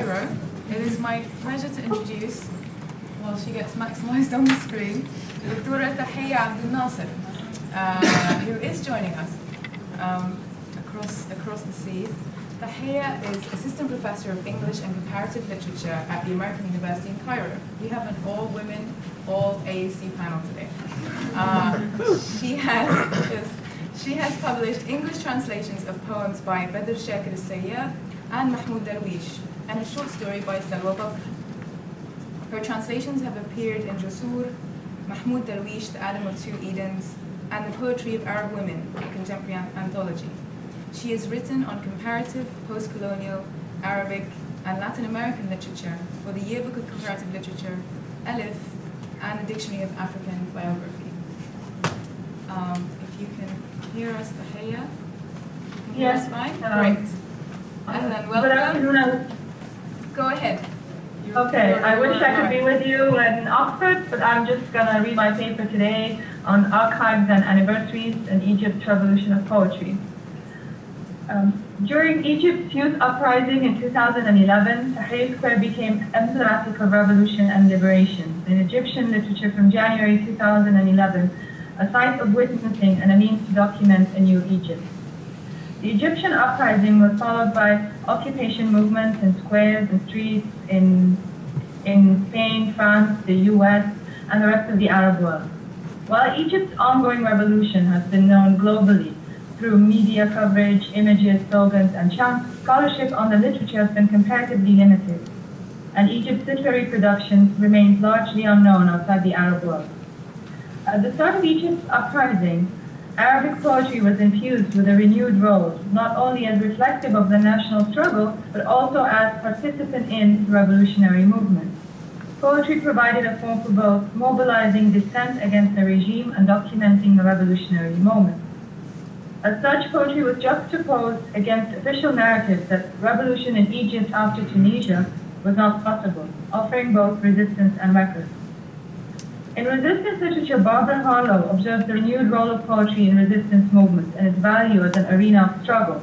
Cairo, it is my pleasure to introduce, while she gets maximized on the screen, Dr. Tahia Abdel Nasser, uh, who is joining us um, across, across the seas. Tahia is Assistant Professor of English and Comparative Literature at the American University in Cairo. We have an all-women, all-AUC panel today. Uh, she has she has published English translations of poems by Badr Shakir al and Mahmoud Darwish, and a short story by Salwa Bakr. Her translations have appeared in Jusur, Mahmoud Darwish, The Adam of Two Edens, and The Poetry of Arab Women, a contemporary anthology. She has written on comparative, post-colonial, Arabic, and Latin American literature for the Yearbook of Comparative Literature, Alif, and the Dictionary of African Biography. Um, if you can hear us, Tahia? Yes. fine? Um, Great. And then Good welcome. Go ahead. Okay, I wish I could be with you in Oxford, but I'm just gonna read my paper today on archives and anniversaries in Egypt's revolution of poetry. Um, during Egypt's youth uprising in 2011, Tahrir Square became emblematic of revolution and liberation in Egyptian literature from January 2011, a site of witnessing and a means to document a new Egypt. The Egyptian uprising was followed by occupation movements in squares and streets in, in Spain, France, the US, and the rest of the Arab world. While Egypt's ongoing revolution has been known globally through media coverage, images, slogans, and chants, scholarship on the literature has been comparatively limited, and Egypt's literary production remains largely unknown outside the Arab world. At the start of Egypt's uprising, Arabic poetry was infused with a renewed role, not only as reflective of the national struggle, but also as participant in the revolutionary movement. Poetry provided a form for both mobilizing dissent against the regime and documenting the revolutionary moment. As such, poetry was juxtaposed against official narratives that revolution in Egypt after Tunisia was not possible, offering both resistance and record. In resistance literature, Barbara Harlow observed the renewed role of poetry in resistance movements and its value as an arena of struggle.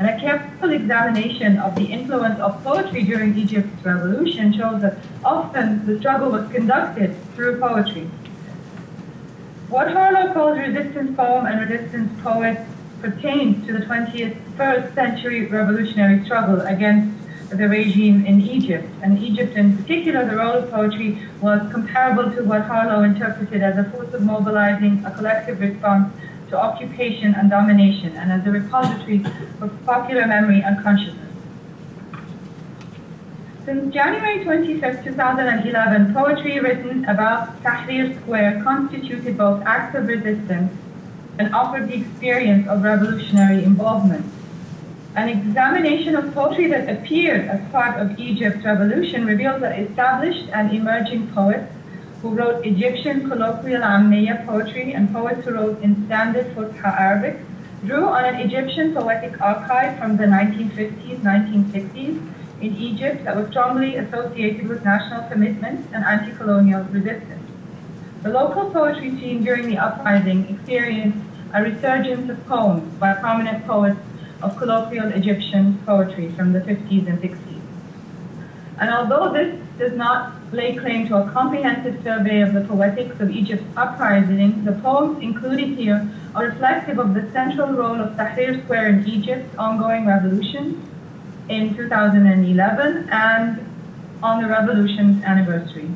And a careful examination of the influence of poetry during Egypt's revolution shows that often the struggle was conducted through poetry. What Harlow calls resistance poem and resistance poet pertains to the 21st century revolutionary struggle against the regime in Egypt. And Egypt, in particular, the role of poetry was comparable to what Harlow interpreted as a force of mobilizing a collective response to occupation and domination, and as a repository for popular memory and consciousness. Since January 25, 2011, poetry written about Tahrir Square constituted both acts of resistance and offered the experience of revolutionary involvement. An examination of poetry that appeared as part of Egypt's revolution reveals that established and emerging poets who wrote Egyptian colloquial Ammiya poetry and poets who wrote in standard Fusha Arabic drew on an Egyptian poetic archive from the 1950s, 1960s in Egypt that was strongly associated with national commitment and anti-colonial resistance. The local poetry scene during the uprising experienced a resurgence of poems by prominent poets of colloquial Egyptian poetry from the 50s and 60s. And although this does not lay claim to a comprehensive survey of the poetics of Egypt's uprising, the poems included here are reflective of the central role of Tahrir Square in Egypt's ongoing revolution in 2011 and on the revolution's anniversary.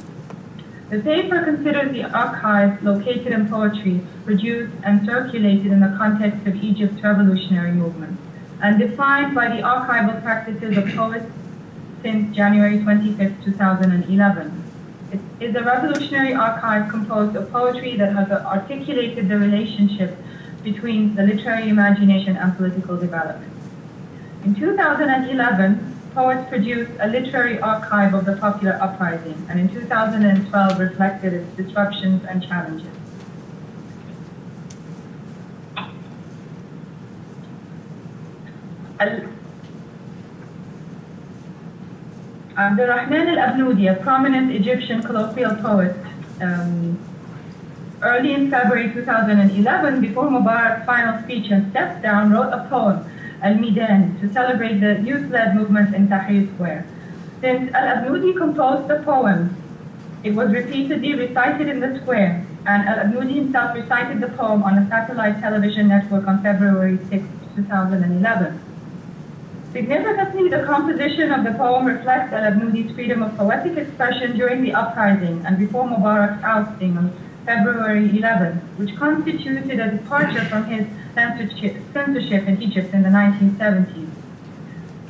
The paper considers the archives located in poetry produced and circulated in the context of Egypt's revolutionary movement and defined by the archival practices of poets since January 25, 2011. It is a revolutionary archive composed of poetry that has articulated the relationship between the literary imagination and political development. In 2011, poets produced a literary archive of the popular uprising, and in 2012 reflected its disruptions and challenges. Abdurrahman al-Abnoudi, a prominent Egyptian colloquial poet, um, early in February 2011, before Mubarak's final speech and stepped down, wrote a poem, Al-Midan, to celebrate the youth-led movement in Tahrir Square. Since Al-Abnudi composed the poem, it was repeatedly recited in the square, and Al-Abnudi himself recited the poem on a satellite television network on February 6, 2011. Significantly, the composition of the poem reflects Al-Abnudi's freedom of poetic expression during the uprising and before Mubarak's ousting on February 11, which constituted a departure from his censorship in Egypt in the 1970s.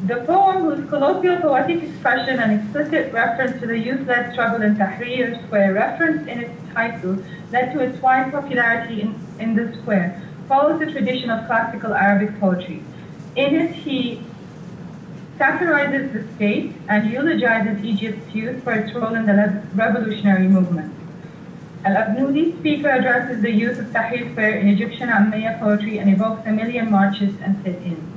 The poem, whose colloquial poetic expression and explicit reference to the youth-led struggle in Tahrir Square referenced in its title led to its wide popularity in, in the square, follows the tradition of classical Arabic poetry. In it, he satirizes the state and eulogizes Egypt's youth for its role in the revolutionary movement. Al-Abnudi speaker addresses the youth of Tahrir Square in Egyptian Ammiya poetry and evokes a million marches and sit-ins.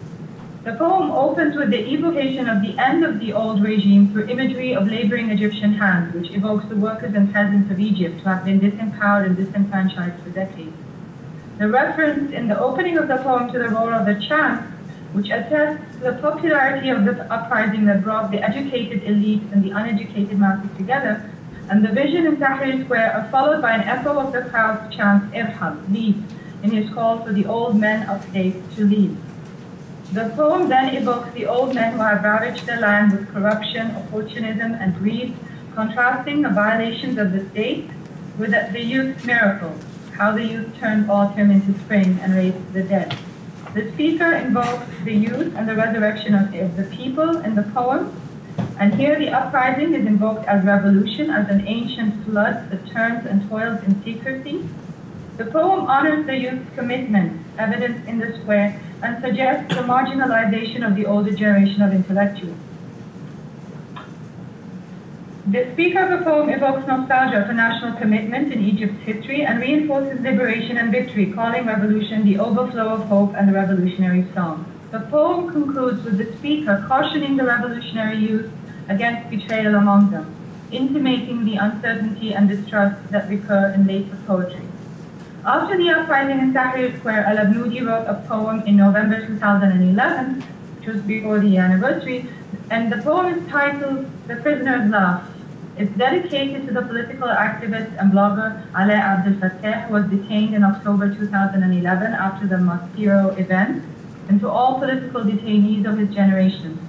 The poem opens with the evocation of the end of the old regime through imagery of laboring Egyptian hands, which evokes the workers and peasants of Egypt who have been disempowered and disenfranchised for decades. The reference in the opening of the poem to the role of the chants, which attests the popularity of this uprising that brought the educated elite and the uneducated masses together, and the vision in Tahrir Square are followed by an echo of the crowd's chant, Irhal, leave, in his call for the old men of state to leave. The poem then evokes the old men who have ravaged the land with corruption, opportunism, and greed, contrasting the violations of the state with the youth's miracle, how the youth turned autumn into spring and raised the dead. The speaker invokes the youth and the resurrection of the people in the poem, and here the uprising is invoked as revolution, as an ancient flood that turns and toils in secrecy. The poem honors the youth's commitment, evidenced in the square, and suggests the marginalization of the older generation of intellectuals. The speaker of the poem evokes nostalgia for national commitment in Egypt's history and reinforces liberation and victory, calling revolution the overflow of hope and the revolutionary song. The poem concludes with the speaker cautioning the revolutionary youth against betrayal among them, intimating the uncertainty and distrust that recur in later poetry. After the uprising in Tahrir Square, Al-Abnudi wrote a poem in November 2011, which was before the anniversary, and the poem is titled The Prisoner's Laugh. It's dedicated to the political activist and blogger Alaa Abdel Fattah, who was detained in October 2011 after the Maspero event, and to all political detainees of his generation.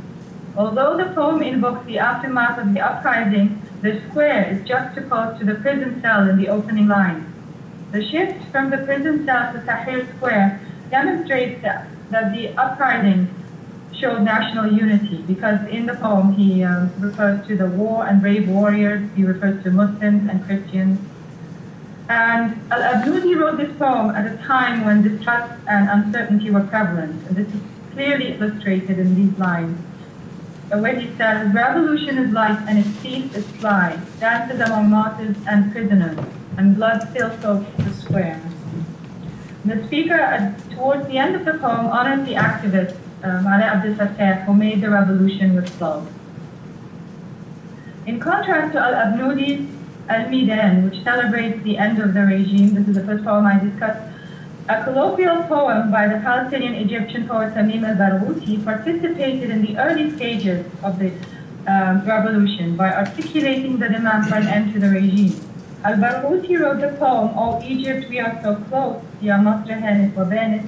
Although the poem invokes the aftermath of the uprising, the square is juxtaposed to the prison cell in the opening line. The shift from the prison cell to Tahrir Square demonstrates that, that the uprising showed national unity because in the poem he um, refers to the war and brave warriors, he refers to Muslims and Christians. And Al-Abnudi wrote this poem at a time when distrust and uncertainty were prevalent. And this is clearly illustrated in these lines. Where he says, revolution is light and its thief is fly, dances among martyrs and prisoners and blood still soaks the square. The speaker, uh, towards the end of the poem, honors the activist, um, Alaa Abdel Fattah, who made the revolution with love. In contrast to Al-Abnudi's Al-Midan, which celebrates the end of the regime, this is the first poem I discussed, a colloquial poem by the Palestinian Egyptian poet Tamim al-Barghouti participated in the early stages of the um, revolution by articulating the demand for an end to the regime. Al-Barghouti wrote the poem, Oh Egypt, We Are So Close, Ya Masr Hanif Wabanit,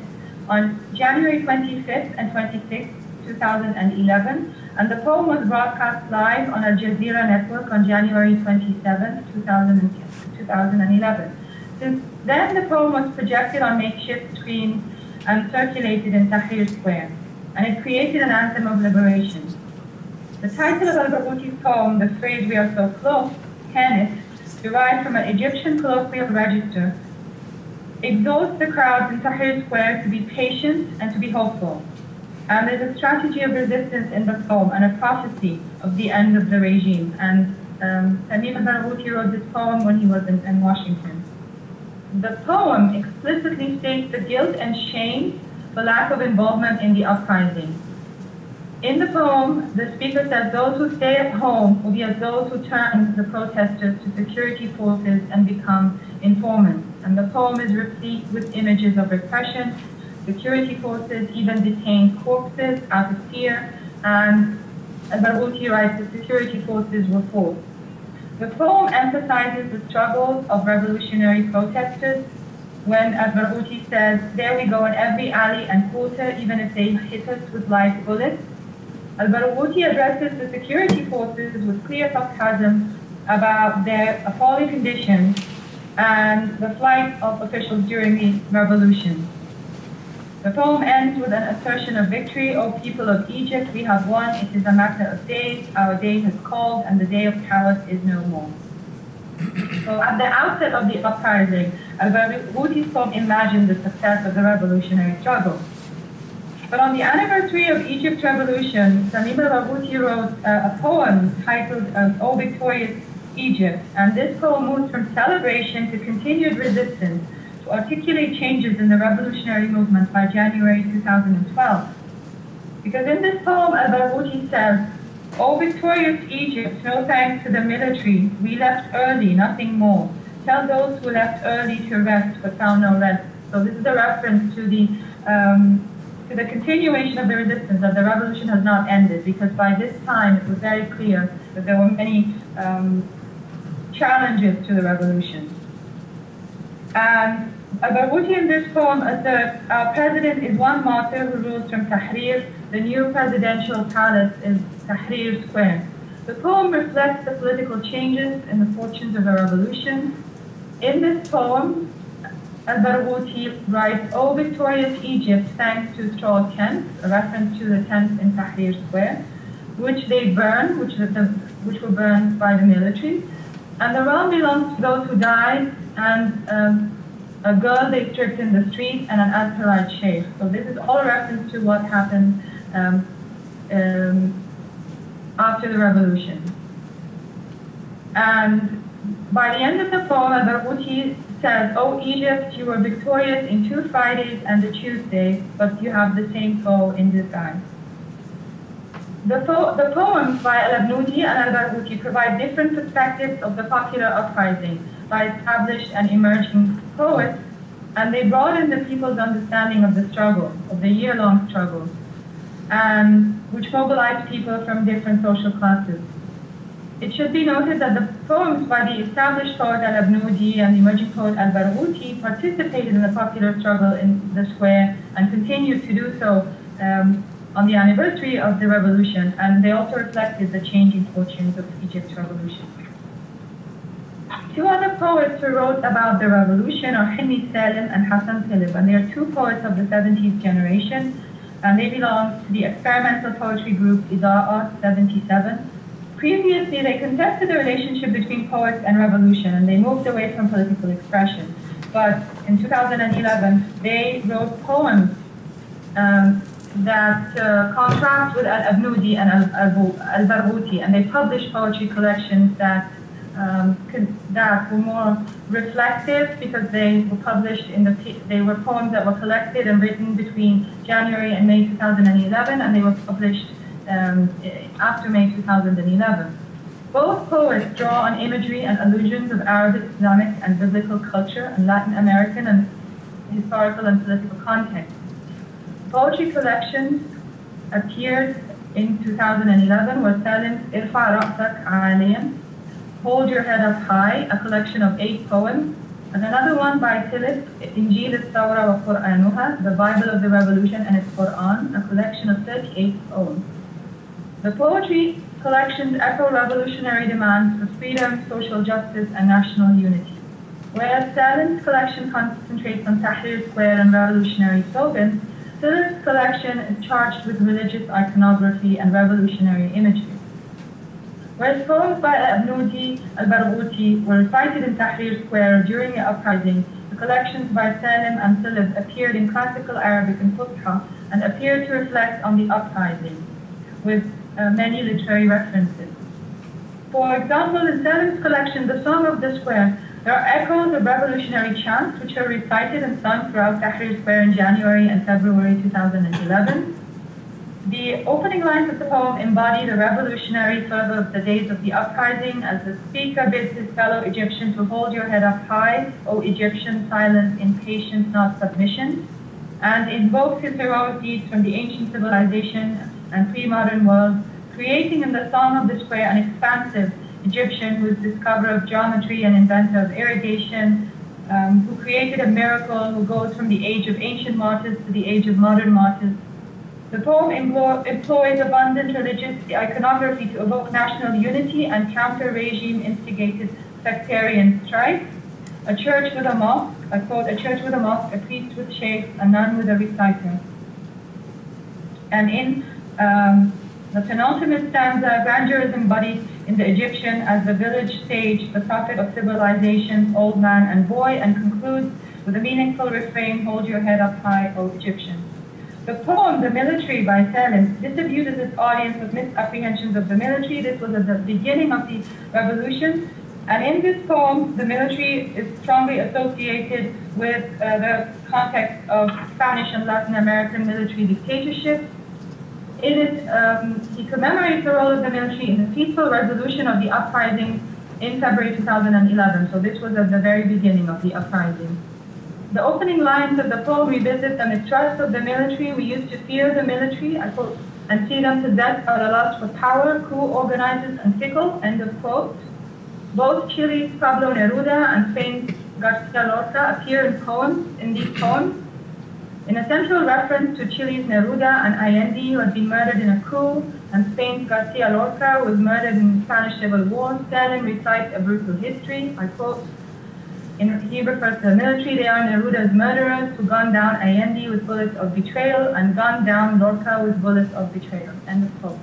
on January 25th and 26th, 2011, and the poem was broadcast live on Al Jazeera Network on January 27th, 2011. Since then, the poem was projected on makeshift screens and circulated in Tahrir Square, and it created an anthem of liberation. The title of Al-Barghouti's poem, the phrase We Are So Close, Hanif, derived from an Egyptian colloquial register, exhorts the crowds in Tahrir Square to be patient and to be hopeful. And there's a strategy of resistance in the poem and a prophecy of the end of the regime. And um, Tamim wrote this poem when he was in, in Washington. The poem explicitly states the guilt and shame for lack of involvement in the uprising in the poem, the speaker says those who stay at home will be as those who turn the protesters to security forces and become informants. And the poem is replete with images of repression. Security forces even detain corpses out of fear. And al-Barghouti writes the security forces were fought. The poem emphasizes the struggles of revolutionary protesters when as Barghouti says, there we go in every alley and quarter, even if they hit us with live bullets. Al-Barghouti addresses the security forces with clear sarcasm about their appalling conditions and the flight of officials during the revolution. The poem ends with an assertion of victory, O people of Egypt, we have won, it is a matter of days, our day has called, and the day of chaos is no more. so at the outset of the uprising, Al-Barghouti poem imagined the success of the revolutionary struggle. But on the anniversary of Egypt's revolution, Tamim al-Barghouti wrote uh, a poem titled uh, O Victorious Egypt, and this poem moves from celebration to continued resistance to articulate changes in the revolutionary movement by January 2012. Because in this poem, Al-Barghouti says, O victorious Egypt, no thanks to the military, we left early, nothing more. Tell those who left early to rest, but found no rest. So this is a reference to the um, to the continuation of the resistance, that the revolution has not ended, because by this time it was very clear that there were many um, challenges to the revolution. And Al Barghouti in this poem asserts our president is one martyr who rules from Tahrir. The new presidential palace is Tahrir Square. The poem reflects the political changes and the fortunes of the revolution. In this poem, Al-Barghouti writes, O victorious Egypt, thanks to straw tents, a reference to the tents in Tahrir Square, which they burn, which, the, which were burned by the military. And the realm belongs to those who died and um, a girl they stripped in the street, and an Azharite sheikh. So this is all a reference to what happened um, um, after the revolution. And by the end of the poem, Al-Barghouti says, "O Egypt, you were victorious in two Fridays and a Tuesday, but you have the same foe in disguise." The, po- the poems by Al-Abnoudi and Al-Barghouti provide different perspectives of the popular uprising by established and emerging poets, and they broaden the people's understanding of the struggle, of the year-long struggle, and which mobilized people from different social classes. It should be noted that the poems by the established poet Al-Abnoudi and the emerging poet Al-Barghouti participated in the popular struggle in the square and continued to do so um, on the anniversary of the revolution, and they also reflected the changing fortunes of Egypt's revolution. Two other poets who wrote about the revolution are Hilmi Salim and Hassan Taleb, and they are two poets of the 70s generation, and they belong to the experimental poetry group Ida'at 77. Previously, they contested the relationship between poets and revolution, and they moved away from political expression. But in 2011, they wrote poems um, that uh, with Al-Abnoudi and Al-Barghouti, and they published poetry collections that um, that were more reflective because they were published in the they were poems that were collected and written between January and May 2011, and they were published um, after May 2011. Both poets draw on imagery and allusions of Arab, Islamic, and biblical culture and Latin American and historical and political context. Poetry collections appeared in 2011 were Salim's Irfa Ra'sak Aliyan, Hold Your Head Up High, a collection of eight poems, and another one by Taleb, Injil al-Tawra wa Qur'anuha, the Bible of the Revolution and its Qur'an, a collection of 38 poems. The poetry collections echo revolutionary demands for freedom, social justice, and national unity. Whereas Salim's collection concentrates on Tahrir Square and revolutionary slogans, Taleb's collection is charged with religious iconography and revolutionary imagery. Whereas poems by Abnoudi al-Barghouti were recited in Tahrir Square during the uprising, the collections by Salim and Taleb appeared in classical Arabic and Fusha and appeared to reflect on the uprising, with uh, many literary references. For example, in Salim's collection, The Song of the Square, there are echoes of revolutionary chants which are recited and sung throughout Tahrir Square in January and February 2011. The opening lines of the poem embody the revolutionary fervor of the days of the uprising as the speaker bids his fellow Egyptian to hold your head up high, O Egyptian, silence in patience, not submission, and invokes his heroic deeds from the ancient civilization and pre-modern world creating in the Song of the Square an expansive Egyptian who is discoverer of geometry and inventor of irrigation, um, who created a miracle, who goes from the age of ancient martyrs to the age of modern martyrs. The poem employs abundant religious iconography to evoke national unity and counter regime instigated sectarian strife. A church with a mosque, I quote, a church with a mosque, a priest with shades, a nun with a reciter. And in um, the penultimate stanza, grandeur is embodied in the Egyptian as the village sage, the prophet of civilization, old man and boy, and concludes with a meaningful refrain, hold your head up high, O Egyptian. The poem, The Military by Salim, disabuses its audience with misapprehensions of the military. This was at the beginning of the revolution. And in this poem, the military is strongly associated with uh, the context of Spanish and Latin American military dictatorships. In it, um, he commemorates the role of the military in the peaceful resolution of the uprising in February 2011. So this was at the very beginning of the uprising. The opening lines of the poem revisit the mistrust of the military. We used to fear the military, I quote, and see them to death out of lust for power, cool organizers, and fickle, end of quote. Both Chile's Pablo Neruda and Spain's Garcia Lorca appear in poems, in these poems. In a central reference to Chile's Neruda and Allende, who had been murdered in a coup, and Spain's Garcia Lorca was murdered in the Spanish Civil War, Salim recites a brutal history, I quote, in, he refers to the military. They are Neruda's murderers who gunned down Allende with bullets of betrayal and gunned down Lorca with bullets of betrayal. End of quote.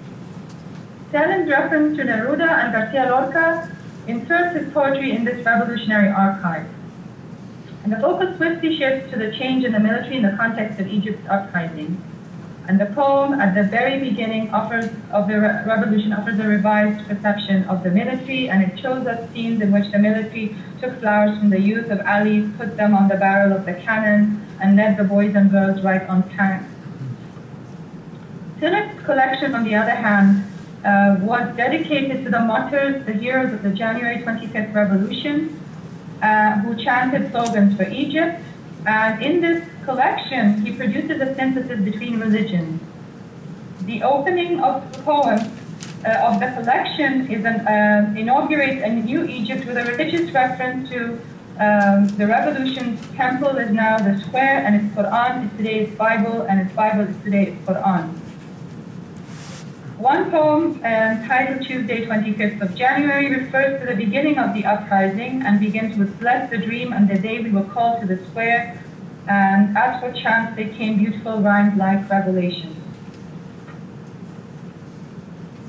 Salim's reference to Neruda and Garcia Lorca inserts his poetry in this revolutionary archive. And the focus swiftly shifts to the change in the military in the context of Egypt's uprising. And the poem at the very beginning offers of the re- revolution offers a revised perception of the military, and it shows us scenes in which the military took flowers from the youth of Ali, put them on the barrel of the cannon, and led the boys and girls right on tanks. Taleb's collection, on the other hand, uh, was dedicated to the martyrs, the heroes of the January 25th revolution, uh, who chanted slogans for Egypt. And in this collection, he produces a synthesis between religions. The opening of the poem uh, of the collection is an, uh, inaugurates a new Egypt with a religious reference to um, the revolution's temple is now the square, and its Quran is today's Bible, and its Bible is today's Quran. One poem uh, titled Tuesday, 25th of January, refers to the beginning of the uprising and begins with Bless the dream and the day we were called to the square, and as for chance they came beautiful rhymes like revelations.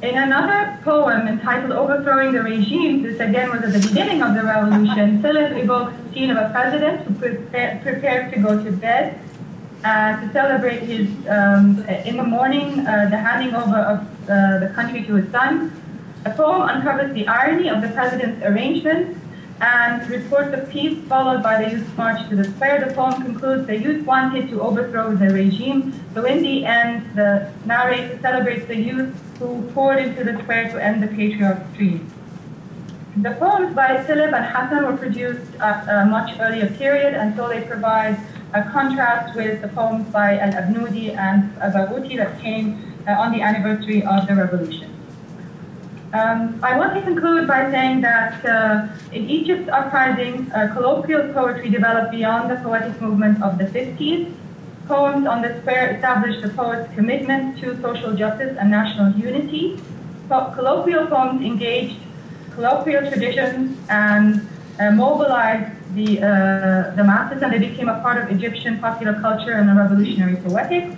In another poem entitled Overthrowing the Regime, this again was at the beginning of the revolution, Taleb evokes the scene of a president who prepare, prepares to go to bed uh, to celebrate his, um, in the morning, uh, the handing over of uh, the country to his son. The poem uncovers the irony of the president's arrangements and reports of peace followed by the youth march to the square. The poem concludes the youth wanted to overthrow the regime, so in the end, the narrator celebrates the youth who poured into the square to end the patriarch's dream. The poems by Taleb and Hassan were produced at a much earlier period, and so they provide a contrast with the poems by Al-Abnoudi and Barghouti that came uh, on the anniversary of the revolution. Um, I want to conclude by saying that uh, in Egypt's uprising, uh, colloquial poetry developed beyond the poetic movement of the 50s. Poems on the square established the poet's commitment to social justice and national unity. Po- colloquial poems engaged colloquial traditions and uh, mobilized the, uh, the masses, and they became a part of Egyptian popular culture and the revolutionary poetics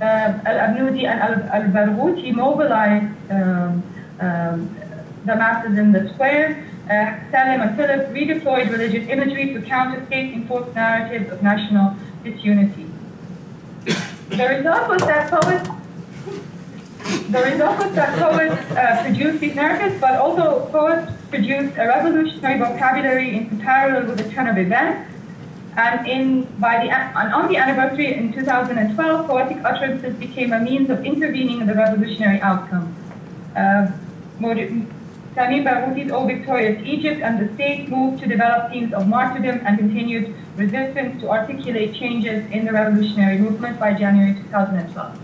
uh, Al-Abnoudi and Al-Barghouti mobilized um, um, the masses in the square. Uh, Salim and Taleb redeployed religious imagery to counter state-enforced narratives of national disunity. The result was that poets the result that poets uh, produced these narratives, but also poets produced a revolutionary vocabulary in parallel with the turn of events and in by the and on the anniversary in 2012, poetic utterances became a means of intervening in the revolutionary outcome. Uh, Tamim Barghouti's O Victorious Egypt and the state moved to develop themes of martyrdom and continued resistance to articulate changes in the revolutionary movement by January 2012.